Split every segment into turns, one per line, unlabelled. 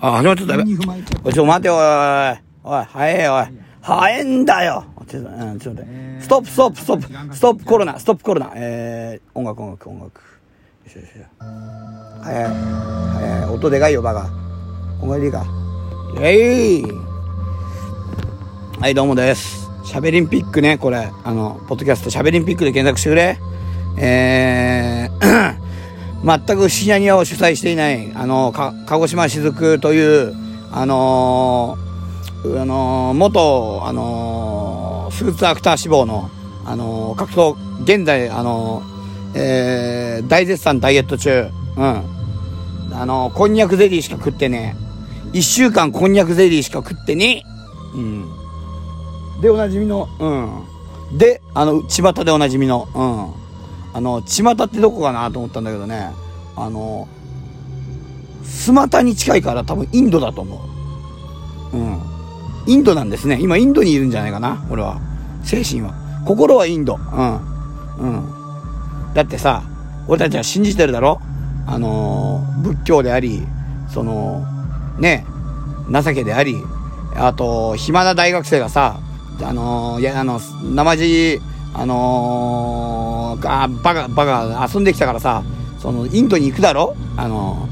あ、始まっちゃった。おい、ちょ、待て、おい、おい、おい、早え、おい。早えんだよ。ちょっと、うん、ちょっと待って。ストップ、ストップ、ストップ、ストップコロナ、ストップコロナ。えー、音楽、音楽、音楽。よしよしよし。早い、早い。音でかいよ、バカ。お前でいいか。イェイはい、どうもです。しゃべりんピックね、これ。あの、ポッドキャストしゃべりんピックで検索してくれ。えー、全く深夜庭を主催していない、あの、か、鹿児島雫という、あのー、あのー、元、あのー、スーツアクター志望の、あの格闘、現在、あのえ大絶賛ダイエット中、うん。あのこんにゃくゼリーしか食ってね一週間こんにゃくゼリーしか食ってねうん。で、おなじみの、うん。で、あの、巷でおなじみの、うん。あの、巷ってどこかなと思ったんだけどね、あの、スマタに近いから多分インドだと思う。うん。インドなんですね。今インドにいるんじゃないかな、俺は。精神は。心はインド。うん。うん。だってさ、俺たちは信じてるだろ？あの、仏教であり、その、ね、情けであり、あと、暇な大学生がさ、あの、いや、あの、生地、あのー、あバカ、バカ遊んできたからさ、その、インドに行くだろ？あの、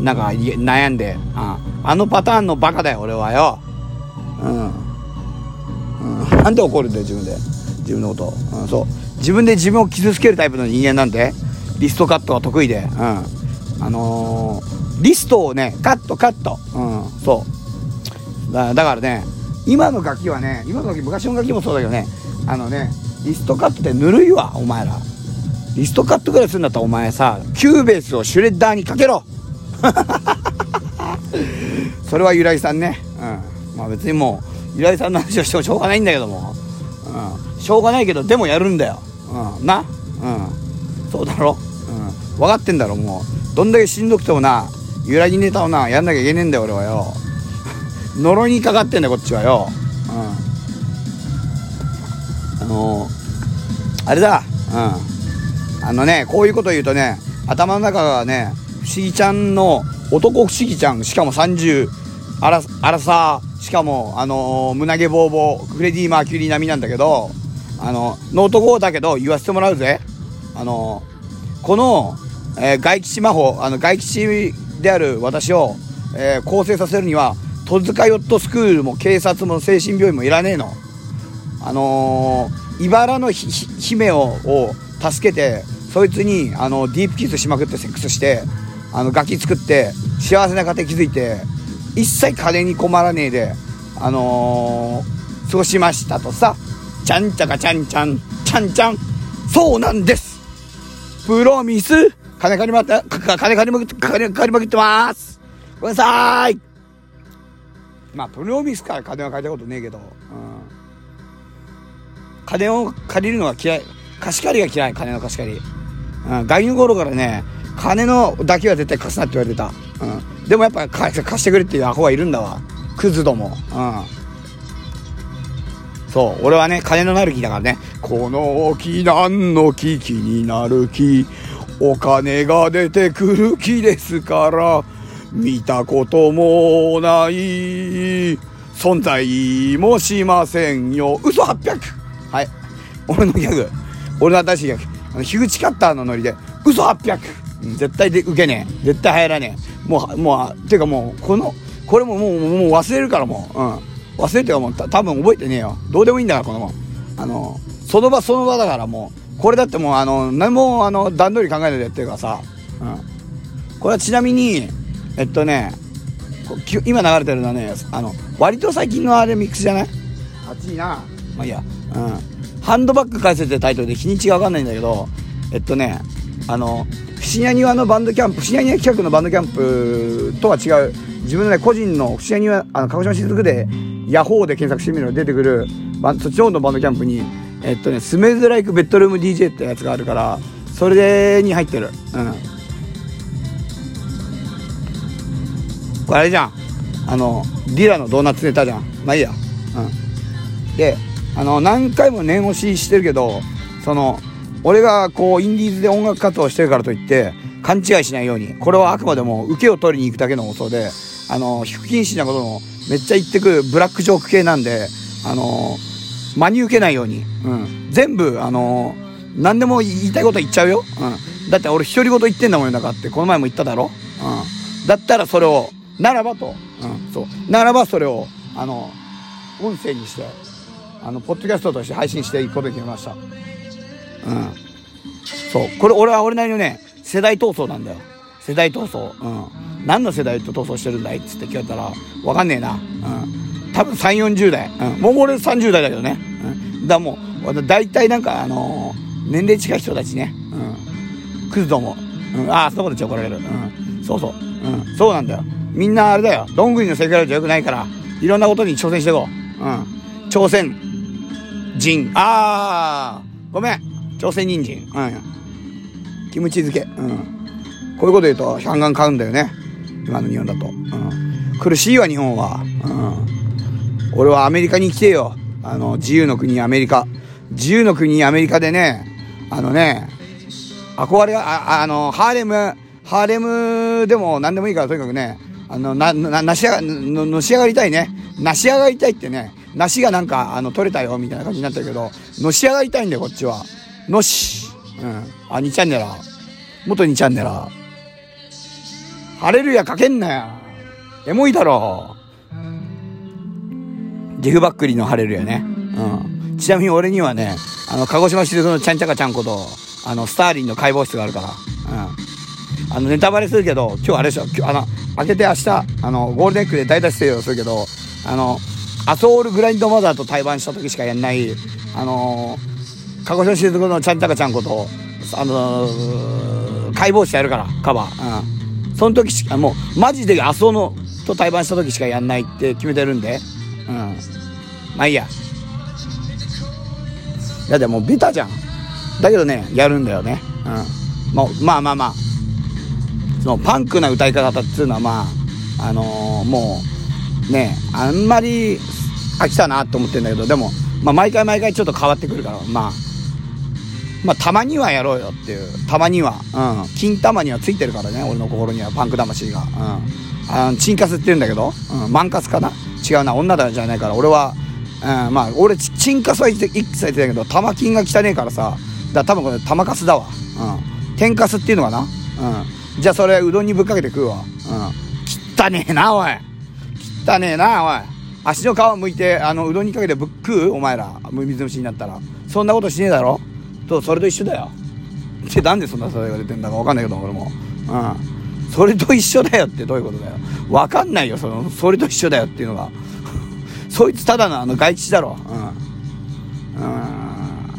なんか、悩んで。ああのパターンのバカだよ、俺はよ。うん。うん、なんで怒るんだよ、自分で。自分のこと。うん、そう。自分で自分を傷つけるタイプの人間なんで、リストカットが得意で。うん。あのー、リストをね、カット、カット。うん、そう。だだからね、今の楽器はね、今の楽器、昔の楽器もそうだけどね、あのね、リストカットってぬるいわお前ら。リストカットぐらいするんだったらお前さ Cubase をシュレッダーにかけろ。それはゆらぎさんね。うん。まあ別にもうゆらぎさんの話をしてもしょうがないんだけども。うん。しょうがないけどでもやるんだよ。うん。な？うん。そうだろう。ん。分かってんだろもう。どんだけしんどくてもなゆらぎネタをなやんなきゃいけねえんだよ俺はよ。呪いにかかってんだよこっちはよ。のー、あれだ、うん。あのね、こういうこと言うとね、頭の中がね、不思議ちゃんの、男不思議ちゃん、しかも30、あら、あらさ、しかも、あのー、胸毛ボーボー、フレディ・マーキュリー並みなんだけど、あの、の男だけど言わせてもらうぜ。あのー、この、えー、外吉魔法、あの、外吉である私を、えー、構成させるには、戸塚ヨットスクールも警察も精神病院もいらねえの。あのー、茨の姫をを助けてそいつにあのディープキスしまくってセックスしてあのガキ作って幸せな家庭築いて一切金に困らねえであのー、過ごしましたとさちゃんちゃかちゃんちゃんちゃんちゃん。そうなんです。プロミス金借りまって金借りまくって金借りまくってます。ごめんなさい。まあプロミスから金は借りたことねえけど。うん。金を借りるのが嫌い貸し借りが嫌い金の貸し借り、うん、外の頃からね金のだけは絶対貸すなって言われてた、うん、でもやっぱ貸してくれっていうアホはいるんだわ。クズども。うん。そう俺はね金のなる木だからね。この木何の木気になる木お金が出てくる木ですから。見たこともない。存在もしませんよ。嘘800。俺のギャグ。俺の新しいギャグ。あの、樋口カッターのノリで、嘘 800! うん、絶対で受けねえ。絶対流行らねえ。もう、もう、ていうかもう、この、これももう、もう忘れるからもう。うん。忘れてかもう、た多分覚えてねえよ。どうでもいいんだから、このもん。あの、その場その場だからもう、これだってもう、あの、何も、あの、段取り考えないでやってるからさ。うん。これはちなみに、えっとね、今流れてるのはね、あの、割と最近のあれミックスじゃない？暑いな。まあいいや。うん。ハンドバッグ返せってタイトルで日にちがわかんないんだけど、えっとね、あの、伏屋庭のバンドキャンプ、伏屋庭企画のバンドキャンプとは違う、自分のね、個人の伏屋庭、あの、鹿児島雫で、ヤホーで検索してみると出てくる、そっちの方のバンドキャンプに、えっとね、スメズライクベッドルーム DJ ってやつがあるから、それに入ってる。うん。これあれじゃん。あの、ディラのドーナツネタじゃん。まあいいや。うん。で、あの何回も念押ししてるけどその俺がこうインディーズで音楽活動してるからといって勘違いしないようにこれはあくまでも受けを取りに行くだけの放送であの低禁止なこともめっちゃ言ってくるブラックジョーク系なんであの真に受けないように、うん、全部あの何でも言いたいこと言っちゃうよ、うん、だって俺独り言言ってんだもんよだからってこの前も言っただろ、うん、だったらそれをならばと、うん、そう。ならばそれをあの音声にしてあのポッドキャストとして配信していくことに決めました。うん。そう。これ俺は俺なりのね世代闘争なんだよ。世代闘争。うん。何の世代と闘争してるんだいっつって聞かれたら分かんねえな。うん。多分3 4 0代、うん、もう俺30代だけどね、うん、だもう大体なんかあのー、年齢近い人たちね。うん。クズども、う。ん、ああそんなこと言っちゃ怒られる。うん。そうそう。うん。そうなんだよ。みんなあれだよ。どんぐりの世界じゃよくないからいろんなことに挑戦していこう。うん。挑戦。人。ああごめん。朝鮮人参。うんキムチ漬け。うん。こういうこと言うとャンガン買うんだよね。今の日本だと、うん、苦しいわ日本は、うん、俺はアメリカに来てよ。あの自由の国アメリカ。自由の国アメリカでねあのね憧れがああのハーレムハーレムでも何でもいいからとにかくねあのなななし上がののし上がりたいね。なし上がりたいってね梨がなんかあの取れたよみたいな感じになったけどのし上がりたいんだよこっちは。のし。うん。あ2チャンネラ元2チャンネラハレルヤかけんなよ。エモいだろ。ジェフ・バックリのハレルヤね。うん。ちなみに俺にはねあの鹿児島市のちゃんちゃかちゃんことあのスターリンの解剖室があるから。うん。あのネタバレするけど今日あれでしょ。今日あの明けて明日あのゴールデンウィークで大脱出をするけどあのアソールグラインドマザーと対バンした時しかやんないあのー、鹿児島市属のちゃんちゃかちゃんことあのー、解剖室やるからカバー。うん。その時しかもうマジでアソのと対バンした時しかやんないって決めてるんで。うん。まあいいや。いやでもベタじゃん。だけどねやるんだよね。うん。もうまあまあまあ。そのパンクな歌い方っていうのはまああのー、もうねあんまり飽きたなと思ってんだけどでも、まあ、毎回毎回ちょっと変わってくるからまあまあたまにはやろうよっていうたまにはうん。金玉にはついてるからね俺の心にはパンク魂が。うん。チンカスって言うんだけど、うん、マンカスかな？違うな女だじゃないから俺はうん。まあ俺チンカスは一切言ってたけど玉金が汚ねえからさだから多分これ玉カスだわ。うん。天かすっていうのかな？うん。じゃあそれうどんにぶっかけて食うわ。うん。汚ねえなおい。汚ねえなおい。足の皮むいてあのうどんにかけてぶっ食うお前ら水虫になったら。そんなことしねえだろ。とそれと一緒だよ。でなんでそんなそれが出てんだか分かんないけど俺も。うん。それと一緒だよってどういうことだよ。分かんないよそのそれと一緒だよっていうのが。そいつただのあの外地だろ。うん。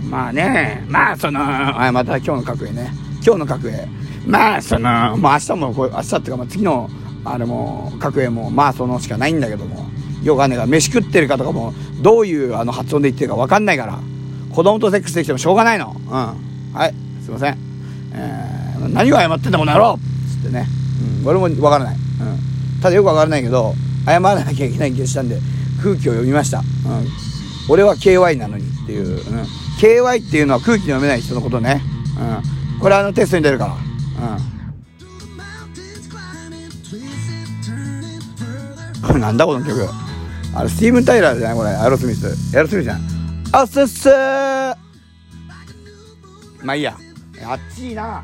うん。まあね。まあそのあまた今日の格上ね。今日の格上まあそのもう明日もこう明日っていうか、まあ、次のあれも格上もまあそのしかないんだけどもよくわかんないから飯食ってるかとかもどういうあの発音で言ってるか分かんないから子供とセックスできてもしょうがないの。うん。はいすいません、えー、何を謝ってんだこの野郎！つってね、うん、俺も分からない、うん、ただよく分からないけど謝らなきゃいけない気がしたんで空気を読みました、うん、俺は KY なのにっていう、うん、KY っていうのは空気読めない人のことね、うん、これあのテストに出るから。うん。なんだこの曲。あれスティーブン・タイラーじゃないこれ。アロスミス。アロスミスじゃん。あっせっせー。まあいいや。あっちいな。あっ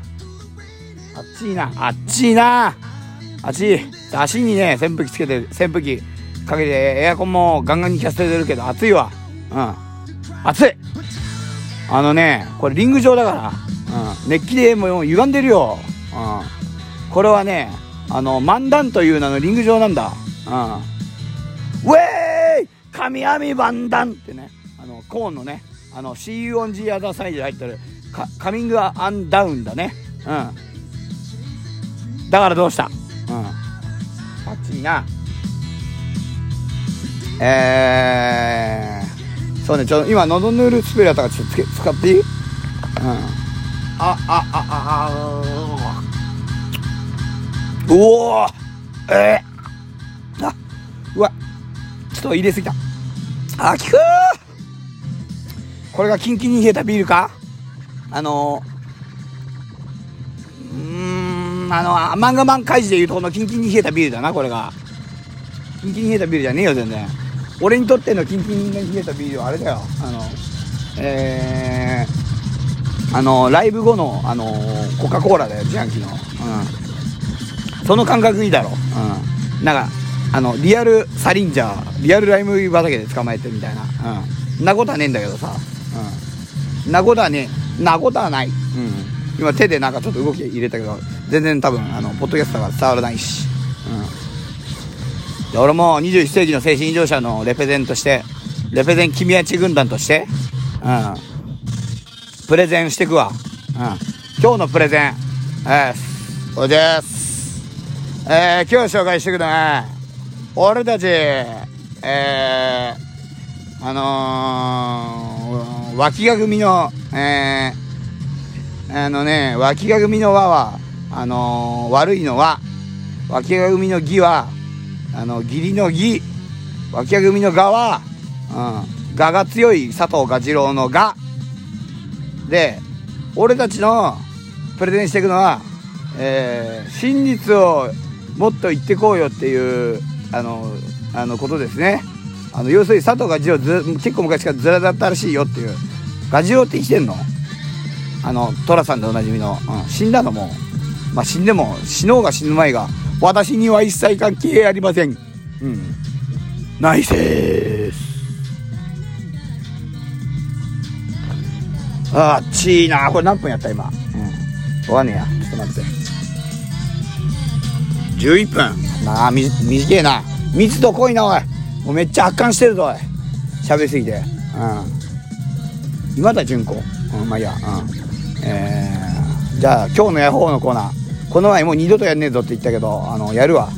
ちいな。あっちいな。あっちい。足にね扇風機つけて扇風機かけてエアコンもガンガンにキャストてるけど暑いわ。うん。暑い。あのねこれリング状だから、うん、熱気でもう歪んでるよ、うん、これはねあの漫談という名のリング状なんだ。うんウェーイ神網バンダンってね、あの、コーンのね、あの、See you on the other side 入ってる、カミングアンダウンだね。うん。だからどうした？うん。あっちいな。えー、そうね、ちょ、今、喉ヌールスプレーやったからちょっと使っていい？うん。あ、あ、あ、あ、あ、うおーえー、うわちょ、っと入れすぎた。あきくこれがキンキンに冷えたビールか？あのうんあの漫画版開示でいうとこのキンキンに冷えたビールだなこれが。キンキンに冷えたビールじゃねえよ全然。俺にとってのキンキンに冷えたビールはあれだよ。あのえー、あのライブ後のあのコカ・コーラだよ自販機の。うん。その感覚いいだろ。うん。なんかあのリアルサリンジャーリアルライム畑で捕まえてみたいな。うん。なことはねえんだけどさ。うん。なことはね。なことはない。うん。今手でなんかちょっと動き入れたけど全然多分あのポッドキャストが伝わらないし。うん。で俺も21世紀の精神異常者のレペゼンとしてレペゼン君やち軍団としてうん。プレゼンしてくわ。うん。今日のプレゼン。えー、これです。えー、今日紹介してくのは俺たちえー、あのー、脇が組のえー、あのね脇が組の輪はあのー、悪いのは脇が組の義はあの義理の義脇が組の我はうん我が強い佐藤蛾次郎の我。で俺たちのプレゼンしていくのは、えー、真実をもっと言ってこうよっていうあのあのことですね。あの要するに佐藤蛾次郎ず結構昔からずらだったらしいよっていう。蛾次郎って生きてんの？あの寅さんでおなじみの、うん、死んだのもまあ死んでも死のうが死ぬ前が私には一切関係ありません。うん。ないせーす。あっちいなこれ何分やった今？うん。わかんねえや。ちょっと待って。11分。なあみ短えな。密度濃いなおい。もうめっちゃ圧巻してるぞおい。喋りすぎて。うん。今田純子。うんまあいいや。うん。えー、じゃあ今日のヤホーのコーナー。この前もう二度とやんねえぞって言ったけどあのやるわ。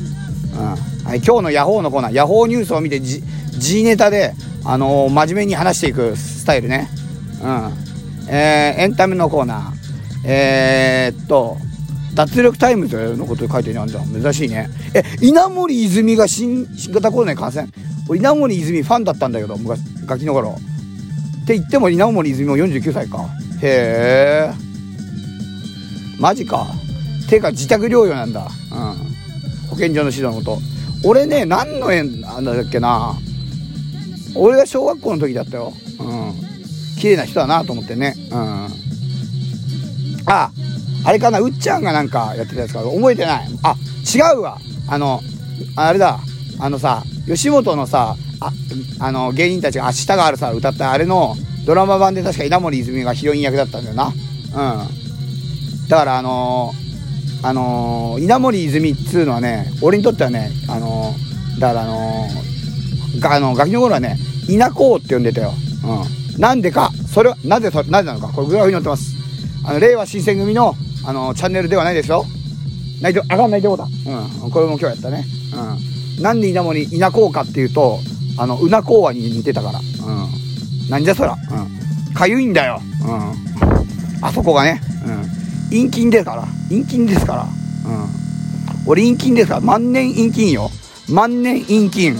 うん。はい、今日のヤホーのコーナー。ヤホーニュースを見て G, G ネタで、あのー、真面目に話していくスタイルね。うん。えー、エンタメのコーナー、えー、っと、脱力タイムズのこと書いてあるんだ。珍しいね。え、稲森いずみが新新型コロナに感染？俺、稲森泉ファンだったんだけど、昔、ガキの頃。って言っても稲森泉も49歳か。へえ。マジか。てか、自宅療養なんだ。うん。保健所の指導のこと。俺ね、何の縁なんだっけな。俺が小学校の時だったよ。うん。綺麗な人だなと思ってね。うん。あ、ああれかな、うっちゃんがなんかやってたやつか覚えてない。あ、違うわ。あの、あれだ。あのさ、吉本のさ、あ、あの、芸人たちが明日があるさ、歌ったあれのドラマ版で確か稲森泉がヒロイン役だったんだよな。うん。だからあのー、あのー、稲森泉っつうのはね、俺にとってはね、あのー、だからあのー、あの、ガキの頃はね、稲子って呼んでたよ。うん。なんでか、それは、なぜ、なぜなのか、これグラフに載ってます。あの、令和新選組の、あの、チャンネルではないですよ。ないと、あかんないってことだ。うん。これも今日やったね。うん。なんで稲森、稲子かっていうと、あの、うな講話に似てたから。うん。なんじゃそら。うん。かゆいんだよ。うん。あそこがね。うん。陰菌ですから。陰菌ですから。うん。俺陰菌ですから。万年陰菌よ。万年陰菌。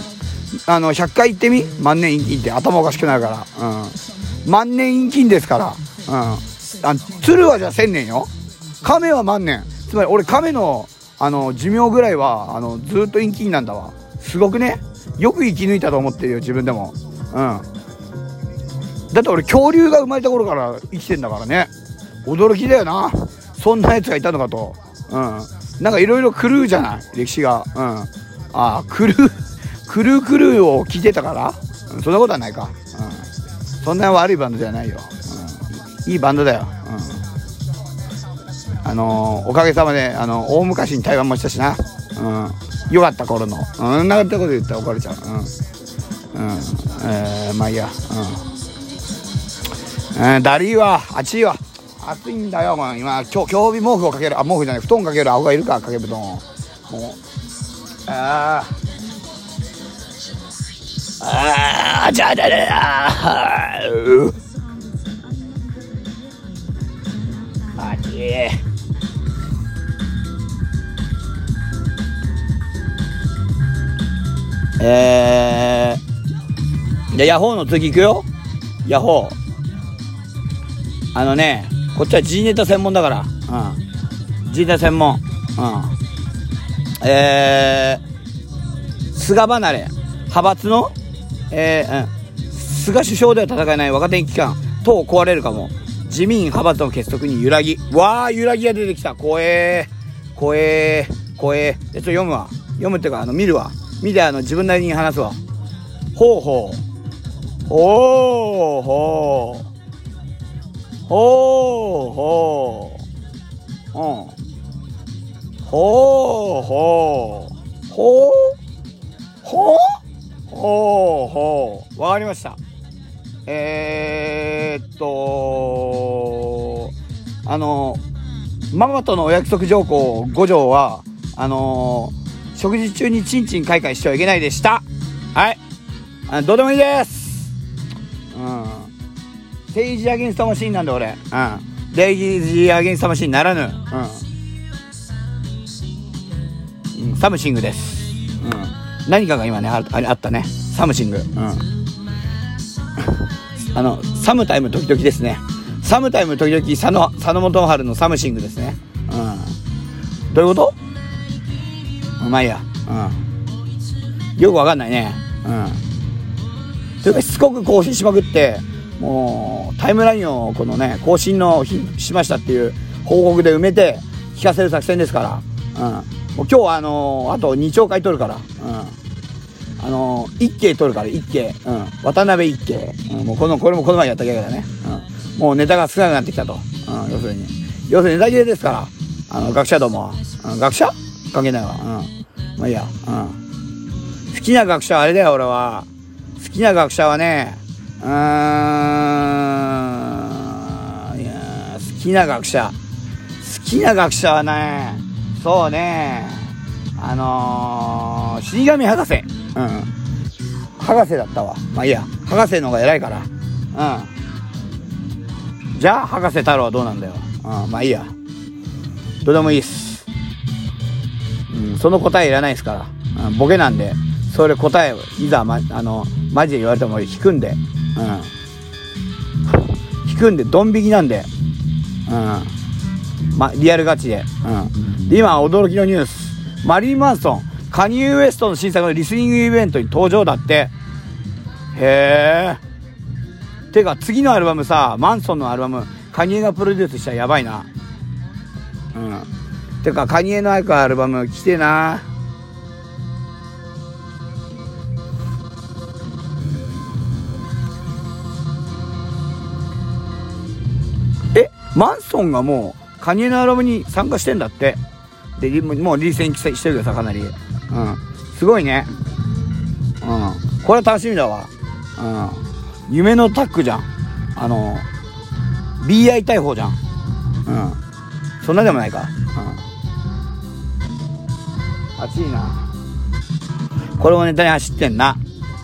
あの、100回言ってみ万年陰菌って頭おかしくなるから。うん。万年陰菌ですから。うん。あ鶴はじゃあ1000年よ。亀は万年。つまり俺亀の、あの、寿命ぐらいは、あの、ずっと陰菌なんだわ。すごくね。よく生き抜いたと思ってるよ、自分でも。うん。だって俺恐竜が生まれた頃から生きてんだからね。驚きだよな。そんなやつがいたのかと。うん。なんかいろいろ狂うじゃない、歴史が。うん。ああ、狂う。クルークルーを聞いてたから、うん、そんなことはないか。うん。そんな悪いバンドではないよ。うん。いいバンドだよ。あのー、おかげさまで、あの、大昔に台湾もしたしな。うん。よかった頃の。うん、なこと言ったら怒られちゃう。うん。うん。えー、まあいいや。うん。えー、ダリーは、暑いわ。暑いんだよ、まあ、今、今日、今日日毛布をかける、あ、毛布じゃない、布団かける青がいるか、かけ布団。もう、ああ。ああ、じゃあだだだ。あちえー、じゃヤホーの次行くよ。ヤホー。あのね、こっちは G ネタ専門だから。うん。G ネタ専門。うん。えー、菅離れ、派閥の、えー、うん、菅首相では戦えない若手機関等壊れるかも。自民派閥の結束に揺らぎ。わあ、揺らぎが出てきた。怖えー。怖えー。怖えー。ちょっと読むわ。読むっていうか、あの、見るわ。見て、あの、自分なりに話すわ。ほうほう。ほうほう。ほうほう。うん。ほうほう。ほう？ほう？ほうほう。わかりました。えー、っと、あの、ママとのお約束条項5条は、あのー、食事中にチンチンカイカイしてはいけないでした。はい。あどうでもいいです。うん。政治 against machine なんで俺。うん。 Rage Against Machine ならぬ。うん。うん、 something です。うん。何かが今ね、ああったね。 something。うん。あの、 sometime 時々ですね。 sometime 時々佐野、佐野元春の something ですね。うん。どういうこと？まあいいや。うん。よくわかんないね。うん。というか、しつこく更新しまくって、もう、タイムラインをこのね、更新の日しましたっていう報告で埋めて、聞かせる作戦ですから。うん。もう今日はあのー、あと2兆回取るから。うん。あのー、一景取るから、一景。うん。渡辺一景。うん。もうこの、これもこの前やったけどね。うん。もうネタが少なくなってきたと。うん。要するに。要するにネタ切れですから。あの、学者どもは。うん。学者？関係ないわ。うん。まあいいや。うん。好きな学者はあれだよ、俺は。好きな学者はね、うーん。いや好きな学者。好きな学者はね、そうね、あのー、死神博士。うん。博士だったわ。まあいいや。博士の方が偉いから。うん。じゃあ、博士太郎はどうなんだよ。うん。まあいいや。どうでもいいっす。その答えいらないですから。うん。ボケなんで、それ答え、いざ、ま、あの、マジで言われても引くんで。うん。引くんで、ドン引きなんで。うん。ま、リアルガチで。うん。で、今、驚きのニュース。マリー・マンソン。カニエ・ウエストの新作のリスニングイベントに登場だって。へえ。てか、次のアルバムさ、マンソンのアルバム、カニエがプロデュースしたらやばいな。うん。てか、カニエのアイコアルバム来てな。え、マンソンがもう、カニエのアルバムに参加してんだって。で、もうリーセンしてるけどさ、かなり。うん。すごいね。うん。これは楽しみだわ。うん。夢のタッグじゃん。あの、BI 逮捕じゃん。うん。そんなでもないか。うん。熱いな。これもネタに走ってんな。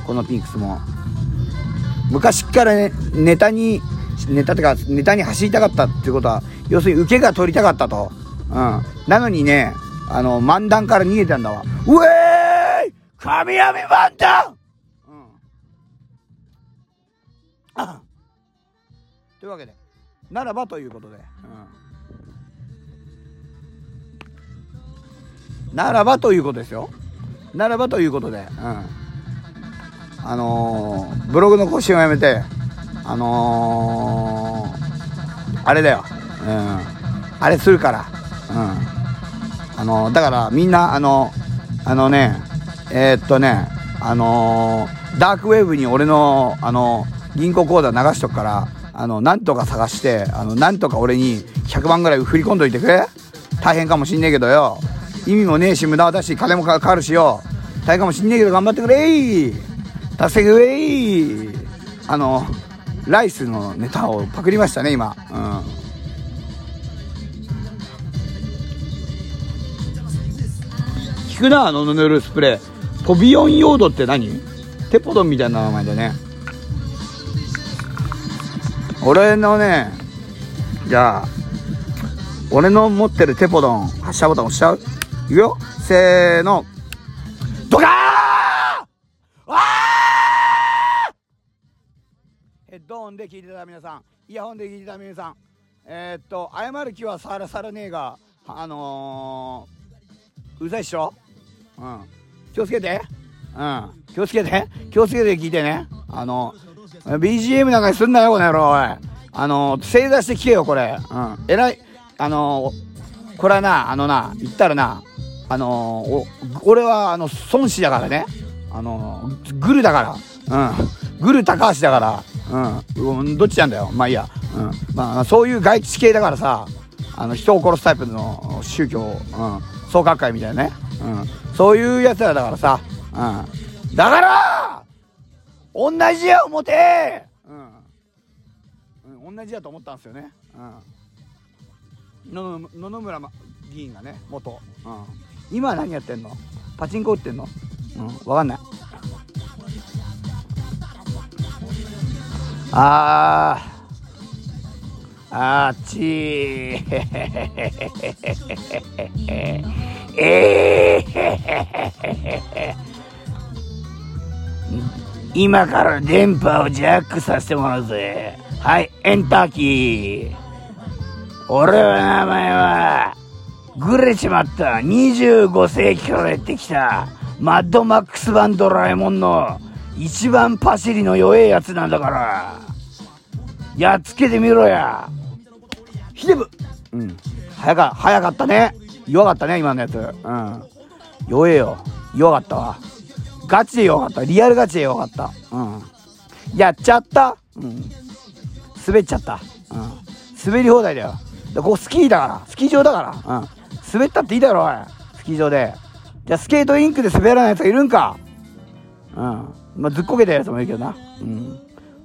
このピンクスも。昔からね、ネタに、ネタってか、ネタに走りたかったっていうことは、要するに受けが取りたかったと。うん。なのにね、あの、漫談から逃げたんだわ。うえーい神闇漫談うん。あ というわけで、ならばということで。うん。ならばということですよ。ならばということで。うん。あのー、ブログの更新をやめて、あのー、あれだよ。うん。あれするから。うん。あのだからみんなあのあのねえ、っとねあのダークウェブに俺のあの銀行口座流しとくからあのなんとか探してあのなんとか俺に100万ぐらい振り込んどいてくれ大変かもしんねえけどよ意味もねえし無駄だし金もかかるしよ。大変かもしんねえけど頑張ってくれ。助けてくれ。いあのライスのネタをパクりましたね今。うん。くなあのヌルスプレー。ポビオンヨードって何？テポドンみたいな名前だね。俺のねじゃあ俺の持ってるテポドン発射ボタン押しちゃう？いくよ。せーの。ドカーヘッドホンで聞いてた皆さん。イヤホンで聞いてた皆さん。えー、っと謝る気はさらさらねえがあのー、うるさいっしょ？うん。気をつけて。うん。気をつけて。気をつけて聞いてね。あの BGM なんかにすんなよこの野郎おい。あの正座して聞けよこれ。うん。偉いあのこれはなあのな言ったらなあのお俺はあの孫子だからね。あのグルだから。うん。グル高橋だから。うん、どっちなんだよ。まあいいや。うん。まあそういう外地系だからさ。あの人を殺すタイプの宗教、うん、創価会みたいなね、うん、そういうやつらだからさ、うん、だから同じや思て、うん、同じやと思ったんですよね、うん、野々村議員がね元、うん、今は何やってんの？パチンコ打ってんの？うん分かんないあーあっちー。えー、今から電波をジャックさせてもらうぜ。はい、エンターキー。俺は名前は、ぐれちまった25世紀からやってきた、マッドマックス版ドラえもんの一番パシリの弱えやつなんだから。やっつけてみろや。ヒデブうん。早か、早かったね。弱かったね、今のやつ。うん。弱えよ。弱かったわ。ガチで弱かった。リアルガチで弱かった。うん。やっちゃった。うん。滑っちゃった。うん。滑り放題だよ。でここスキーだから。スキー場だから。うん。滑ったっていいだろ、おい。スキー場で。じゃあスケートリンクで滑らないやつがいるんか。うん。まあ、ずっこけたやつもいるけどな。うん。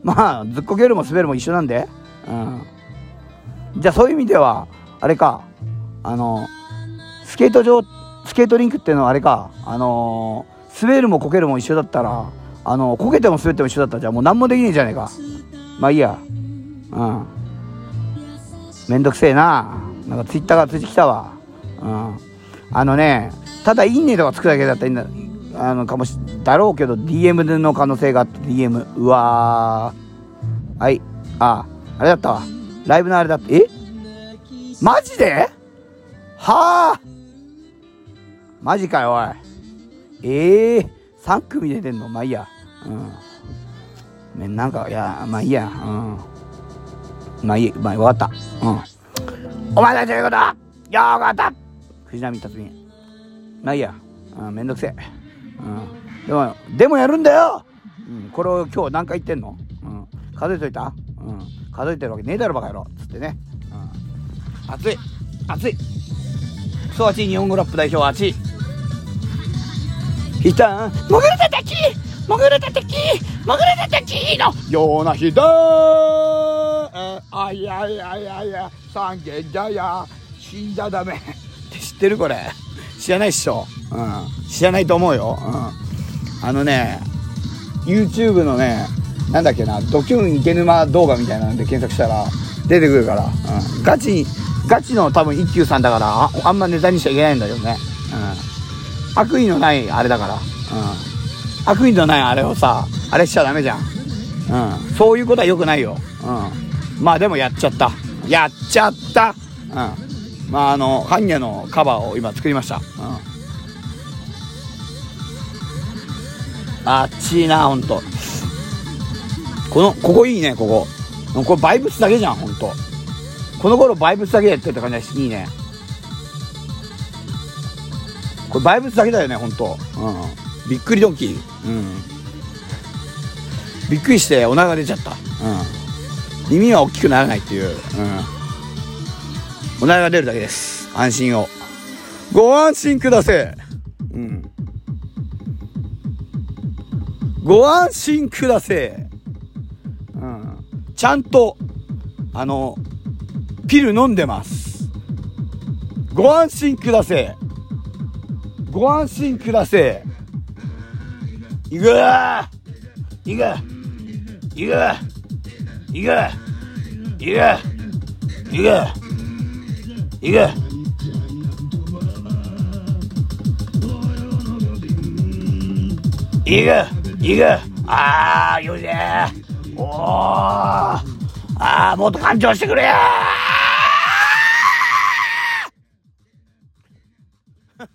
まあ、ずっこけるも滑るも一緒なんで。うん。じゃあそういう意味では、あれか、あの、スケート場、スケートリンクっていうのはあれか、あの、滑るもこけるも一緒だったら、あの、こけても滑っても一緒だったら、じゃあもう何もできねえじゃねえか。まあいいや。うん。めんどくせえな。なんかツイッターがついてきたわ。うん。あのね、ただいいねとかつくだけだったらいいんだ、あの、かもし、だろうけど、DM の可能性があって、DM。うわ。はい。あ、あれだったわ。ライブのあれだって、え？マジで？はあマジかよ、おい。ええー、3組出てんの？まあいいや。うん。なんか、いや、まあいいや。うん。まあいい、まあわかった。うん。お前たちの言うことはよかった藤波辰巳。まあいいや。うん、めんどくせえ。うん。でも、でもやるんだよ。うん。これを今日何回言ってんの？うん。数えといた？うん。数えてるわけねえだろバカ野郎。つってね、うん、熱い。熱い。クソ熱い日本語ラップ代表熱い。ひたん。もぐるたたきもぐるたたきもぐるたたきの！ような日だあいやいやいやいや。三軒茶屋。死んじゃダメ。知ってる？これ知らないっしょ、うん、知らないと思うよ、うん、あのね YouTube のねなんだっけな、ドキュン池沼動画みたいなんで検索したら出てくるから、うん、ガチ、ガチの多分一休さんだからあ、あんまネタにしちゃいけないんだよね。うん。悪意のないあれだから。うん。悪意のないあれをさ、あれしちゃダメじゃん。うん。そういうことは良くないよ。うん。まあでもやっちゃった。やっちゃった。うん。まああの、ハンニャのカバーを今作りました。うん。あっちいな、ほんと。この、ここいいね、ここ。これバイブスだけじゃん、ほんと。この頃バイブスだけやってた感じがしていいね。これバイブスだけだよね、ほんと。うん。びっくりドンキー。うん。びっくりしてお腹が出ちゃった。うん。耳は大きくならないっていう。うん。お腹が出るだけです。安心を。ご安心ください。うん。ご安心ください。ちゃんと、あの、ピル飲んでます。ご安心くだせご安心くだせいくいくいくいくいくいくいくいくいくいくああよいし。ょおおああもっと干潮してくれ。や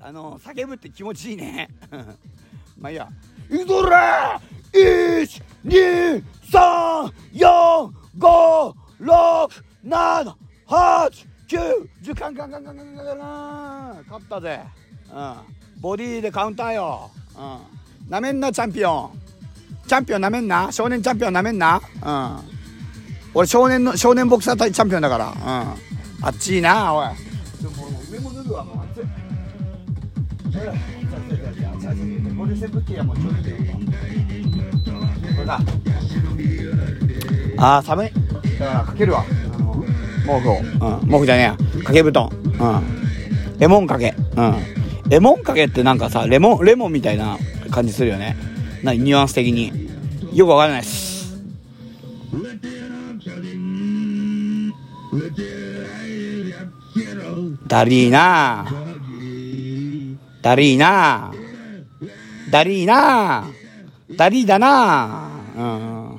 あの叫ぶって気持ちいいね。まあいいや。いくぞら1 2 3 4 5 6 7、8、9、10、カンカンカンカンカンカンカン勝ったぜ。うん。ボディでカウンターよ。うん。なめんな、チャンピオン。チャンピオンなめんな？少年チャンピオンなめんな？うん。俺、少年の、少年ボクサー対チャンピオンだから。うん。あっちいな、おい。でもも上も脱ぐわ、もう暑い。これセブティアもちょっとこれだああ寒いだからかけるわあの毛布を、うん、毛布じゃねえや。掛け布団。うん。レモンかけ。うん。レモンかけってなんかさレモンレモンみたいな感じするよね。なニュアンス的に。よくわからないです。だりーなだりーなだりーなだりーだなうん。う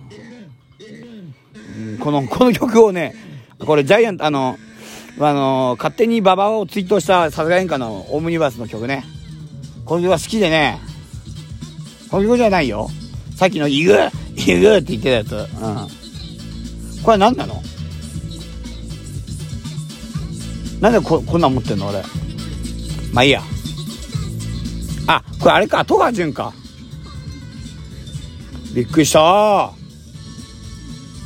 ん。このこの曲をねこれジャイアントあのあの勝手に馬場をツイートしたさすが演歌のオムニバースの曲ね。この曲が好きでね。この曲じゃないよ。さっきの「イグイグ」って言ってたやつ。うん。これ何なの？なんでここんなん持ってんの俺？まあいいや。あこれあれか。戸川潤か。びっくりした。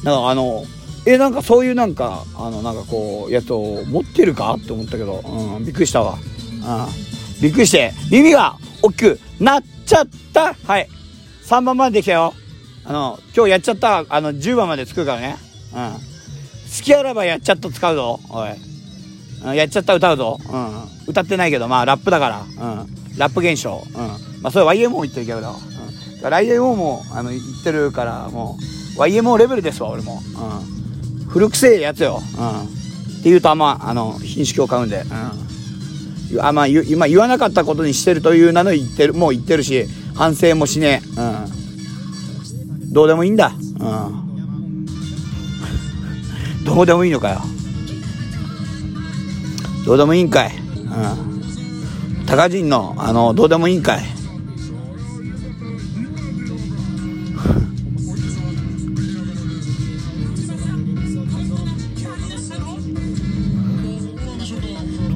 なんかあのえなんかそういうなんかあのなんかこうやつを持ってるかって思ったけど、うん、びっくりしたわ、うん、びっくりして耳が大きくなっちゃった。はい。3番までできたよ。あの今日やっちゃったあの10番まで作るからね。うん。好きあらばやっちゃった使うぞ。おい、うん、やっちゃった歌うぞ、うん、歌ってないけどまあラップだから、うん、ラップ現象、うん、まあそれ YMO 言ってるけど、うん、YMO もあの言ってるからもう YMO レベルですわ俺も、うん、古くせえやつよ、うん、って言うとあんまあの品種を買うんで、うん、あまあ言,、まあ、言わなかったことにしてるという名の言ってるもう言ってるし反省もしねえ、うん、どうでもいいんだ、うん。どうでもいいのかよ。どうでもいいんかい。うん。高人のあのどうでもいいんかい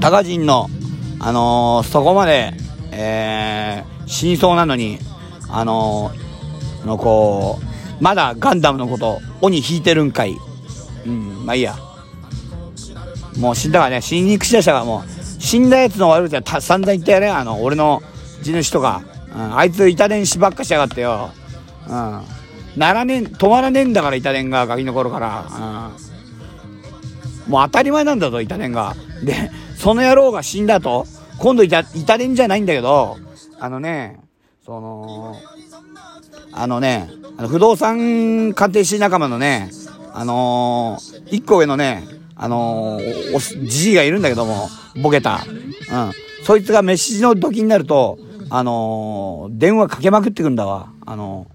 高人のあのー、そこまでえー、死にそうなのにあのー、のこうまだガンダムのこと鬼引いてるんかい。うんまあいいや。もう死んだからね死にくしだしたからもう死んだやつの悪口はた散々言ったよねあの俺の地主とか、うん、あいつ板伝しばっかしやがってよ。うん。ならね止まらねえんだから板伝がガキの頃から、うん、もう当たり前なんだぞ板伝が。でその野郎が死んだと？今度板伝じゃないんだけどあのねそのあのねあの不動産鑑定士仲間のねあのー、一個上のね、あのー、お、じじいがいるんだけども、ボケた。うん。そいつが飯の時になると、あのー、電話かけまくってくんだわ。あの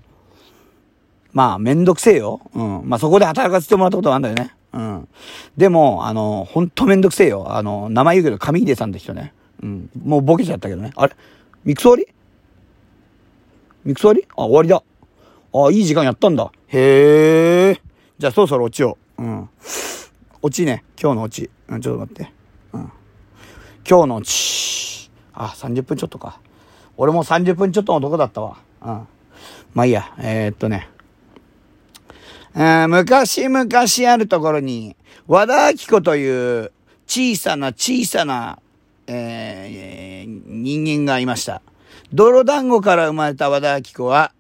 まあ、めんどくせえよ。うん。まあ、そこで働かせてもらったことがあるんだよね。うん。でも、あのほんとめんどくせえよ。あの名前言うけど、上出さんって人ね。うん。もうボケちゃったけどね。あれ？ミクソ終わりミクソ終わりあ、終わりだ。あ、いい時間やったんだ。へえ。じゃあそろそろオチを。ううん。オチね。今日のオチ。うん、ちょっと待って。うん。今日のオチ。あ、30分ちょっとか。俺も30分ちょっとのとこだったわ。うん。まあいいや。えー、っとね。昔々あるところに、和田明子という小さな小さな、えー、人間がいました。泥団子から生まれた和田明子は、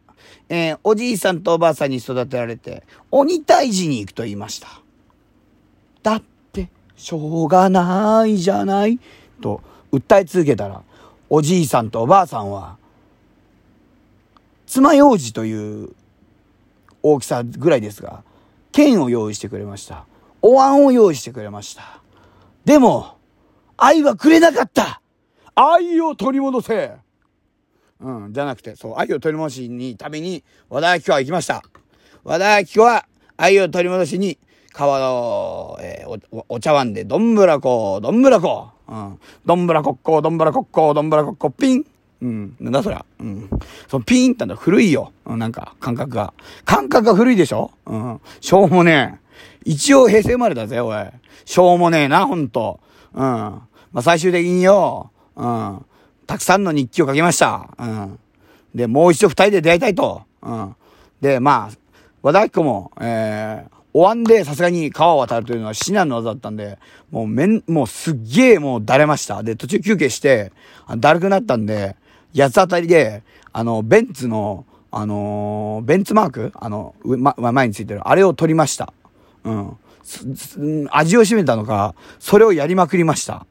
えー、おじいさんとおばあさんに育てられて、鬼退治に行くと言いました。だって、しょうがないじゃない、と訴え続けたら、おじいさんとおばあさんは、爪楊枝という大きさぐらいですが、剣を用意してくれました。お椀を用意してくれました。でも、愛はくれなかった愛を取り戻せうん、じゃなくて、そう、愛を取り戻しにために、和田明子は行きました。和田明子は愛を取り戻しに、川の、えー、おお茶碗でどんぶらこ、どんぶらこ。うん。どんぶらこっこ、どんぶらこっこ、どんぶらこっこ、ピンうん。なんだそりゃ。うん。そのピーンってのは古いよ。うん、なんか、感覚が。感覚が古いでしょ？うん。しょうもねえ。一応平成生まれだぜ、おい。しょうもねえな、ほんと。うん。まあ、最終的によ、うん。たくさんの日記を書きました。うん。で、もう一度二人で出会いたいと。うん。で、まあ、和田明子も、えー、お椀でさすがに川を渡るというのは至難の技だったんで、もうめん、もうすっげえもうだれました。で、途中休憩して、だるくなったんで、八つ当たりで、あの、ベンツの、あのー、ベンツマークあの、ま、前についてる。あれを取りました。うん。味を占めたのか、それをやりまくりました。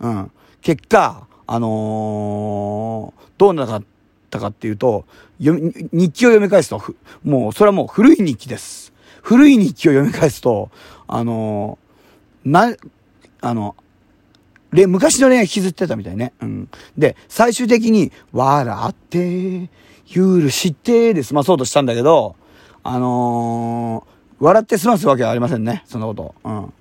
うん。結果、あのー、どうなったかっていうと、日記を読み返すと、もう、それはもう古い日記です。古い日記を読み返すと、あのー、な、あの、で、昔の恋愛引きずってたみたいね。うん。で、最終的に、笑って、許してで済まそうとしたんだけど、あのー、笑って済ますわけはありませんね。そんなこと。うん。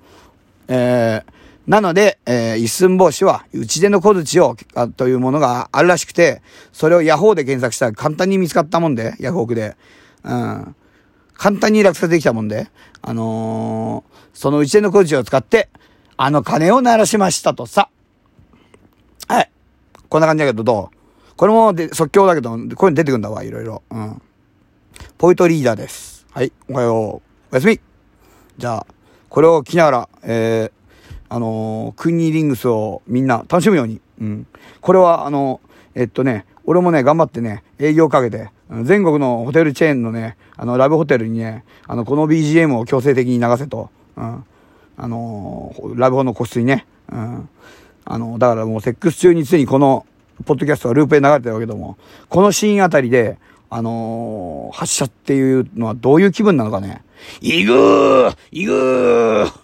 えー、なので、えー、一寸法師は、打ち出の小槌を、あ、というものがあるらしくて、それをヤホーで検索したら簡単に見つかったもんで、ヤフオクで。うん。簡単に落札できたもんで、あのー、その打ち出の小槌を使って、あの鐘を鳴らしましたとさ。はい。こんな感じだけどどう？これもで即興だけど、こういうの出てくんだわ、いろいろ。うん。ポイトリーダーです。はい。おはよう。おやすみ。じゃあ、これを聞きながら、えー、あのー、クニーリングスをみんな楽しむように。うん。これは、あのえっとね、俺もね、頑張ってね、営業かけて、全国のホテルチェーンのね、あの、ラブホテルにね、あの、この BGM を強制的に流せと。うん。あの、ラブホの個室にね。うん。あの、だからもうセックス中に常にこの、ポッドキャストがループで流れてるわけども、このシーンあたりで、あの、発射っていうのはどういう気分なのかね。いぐーいぐー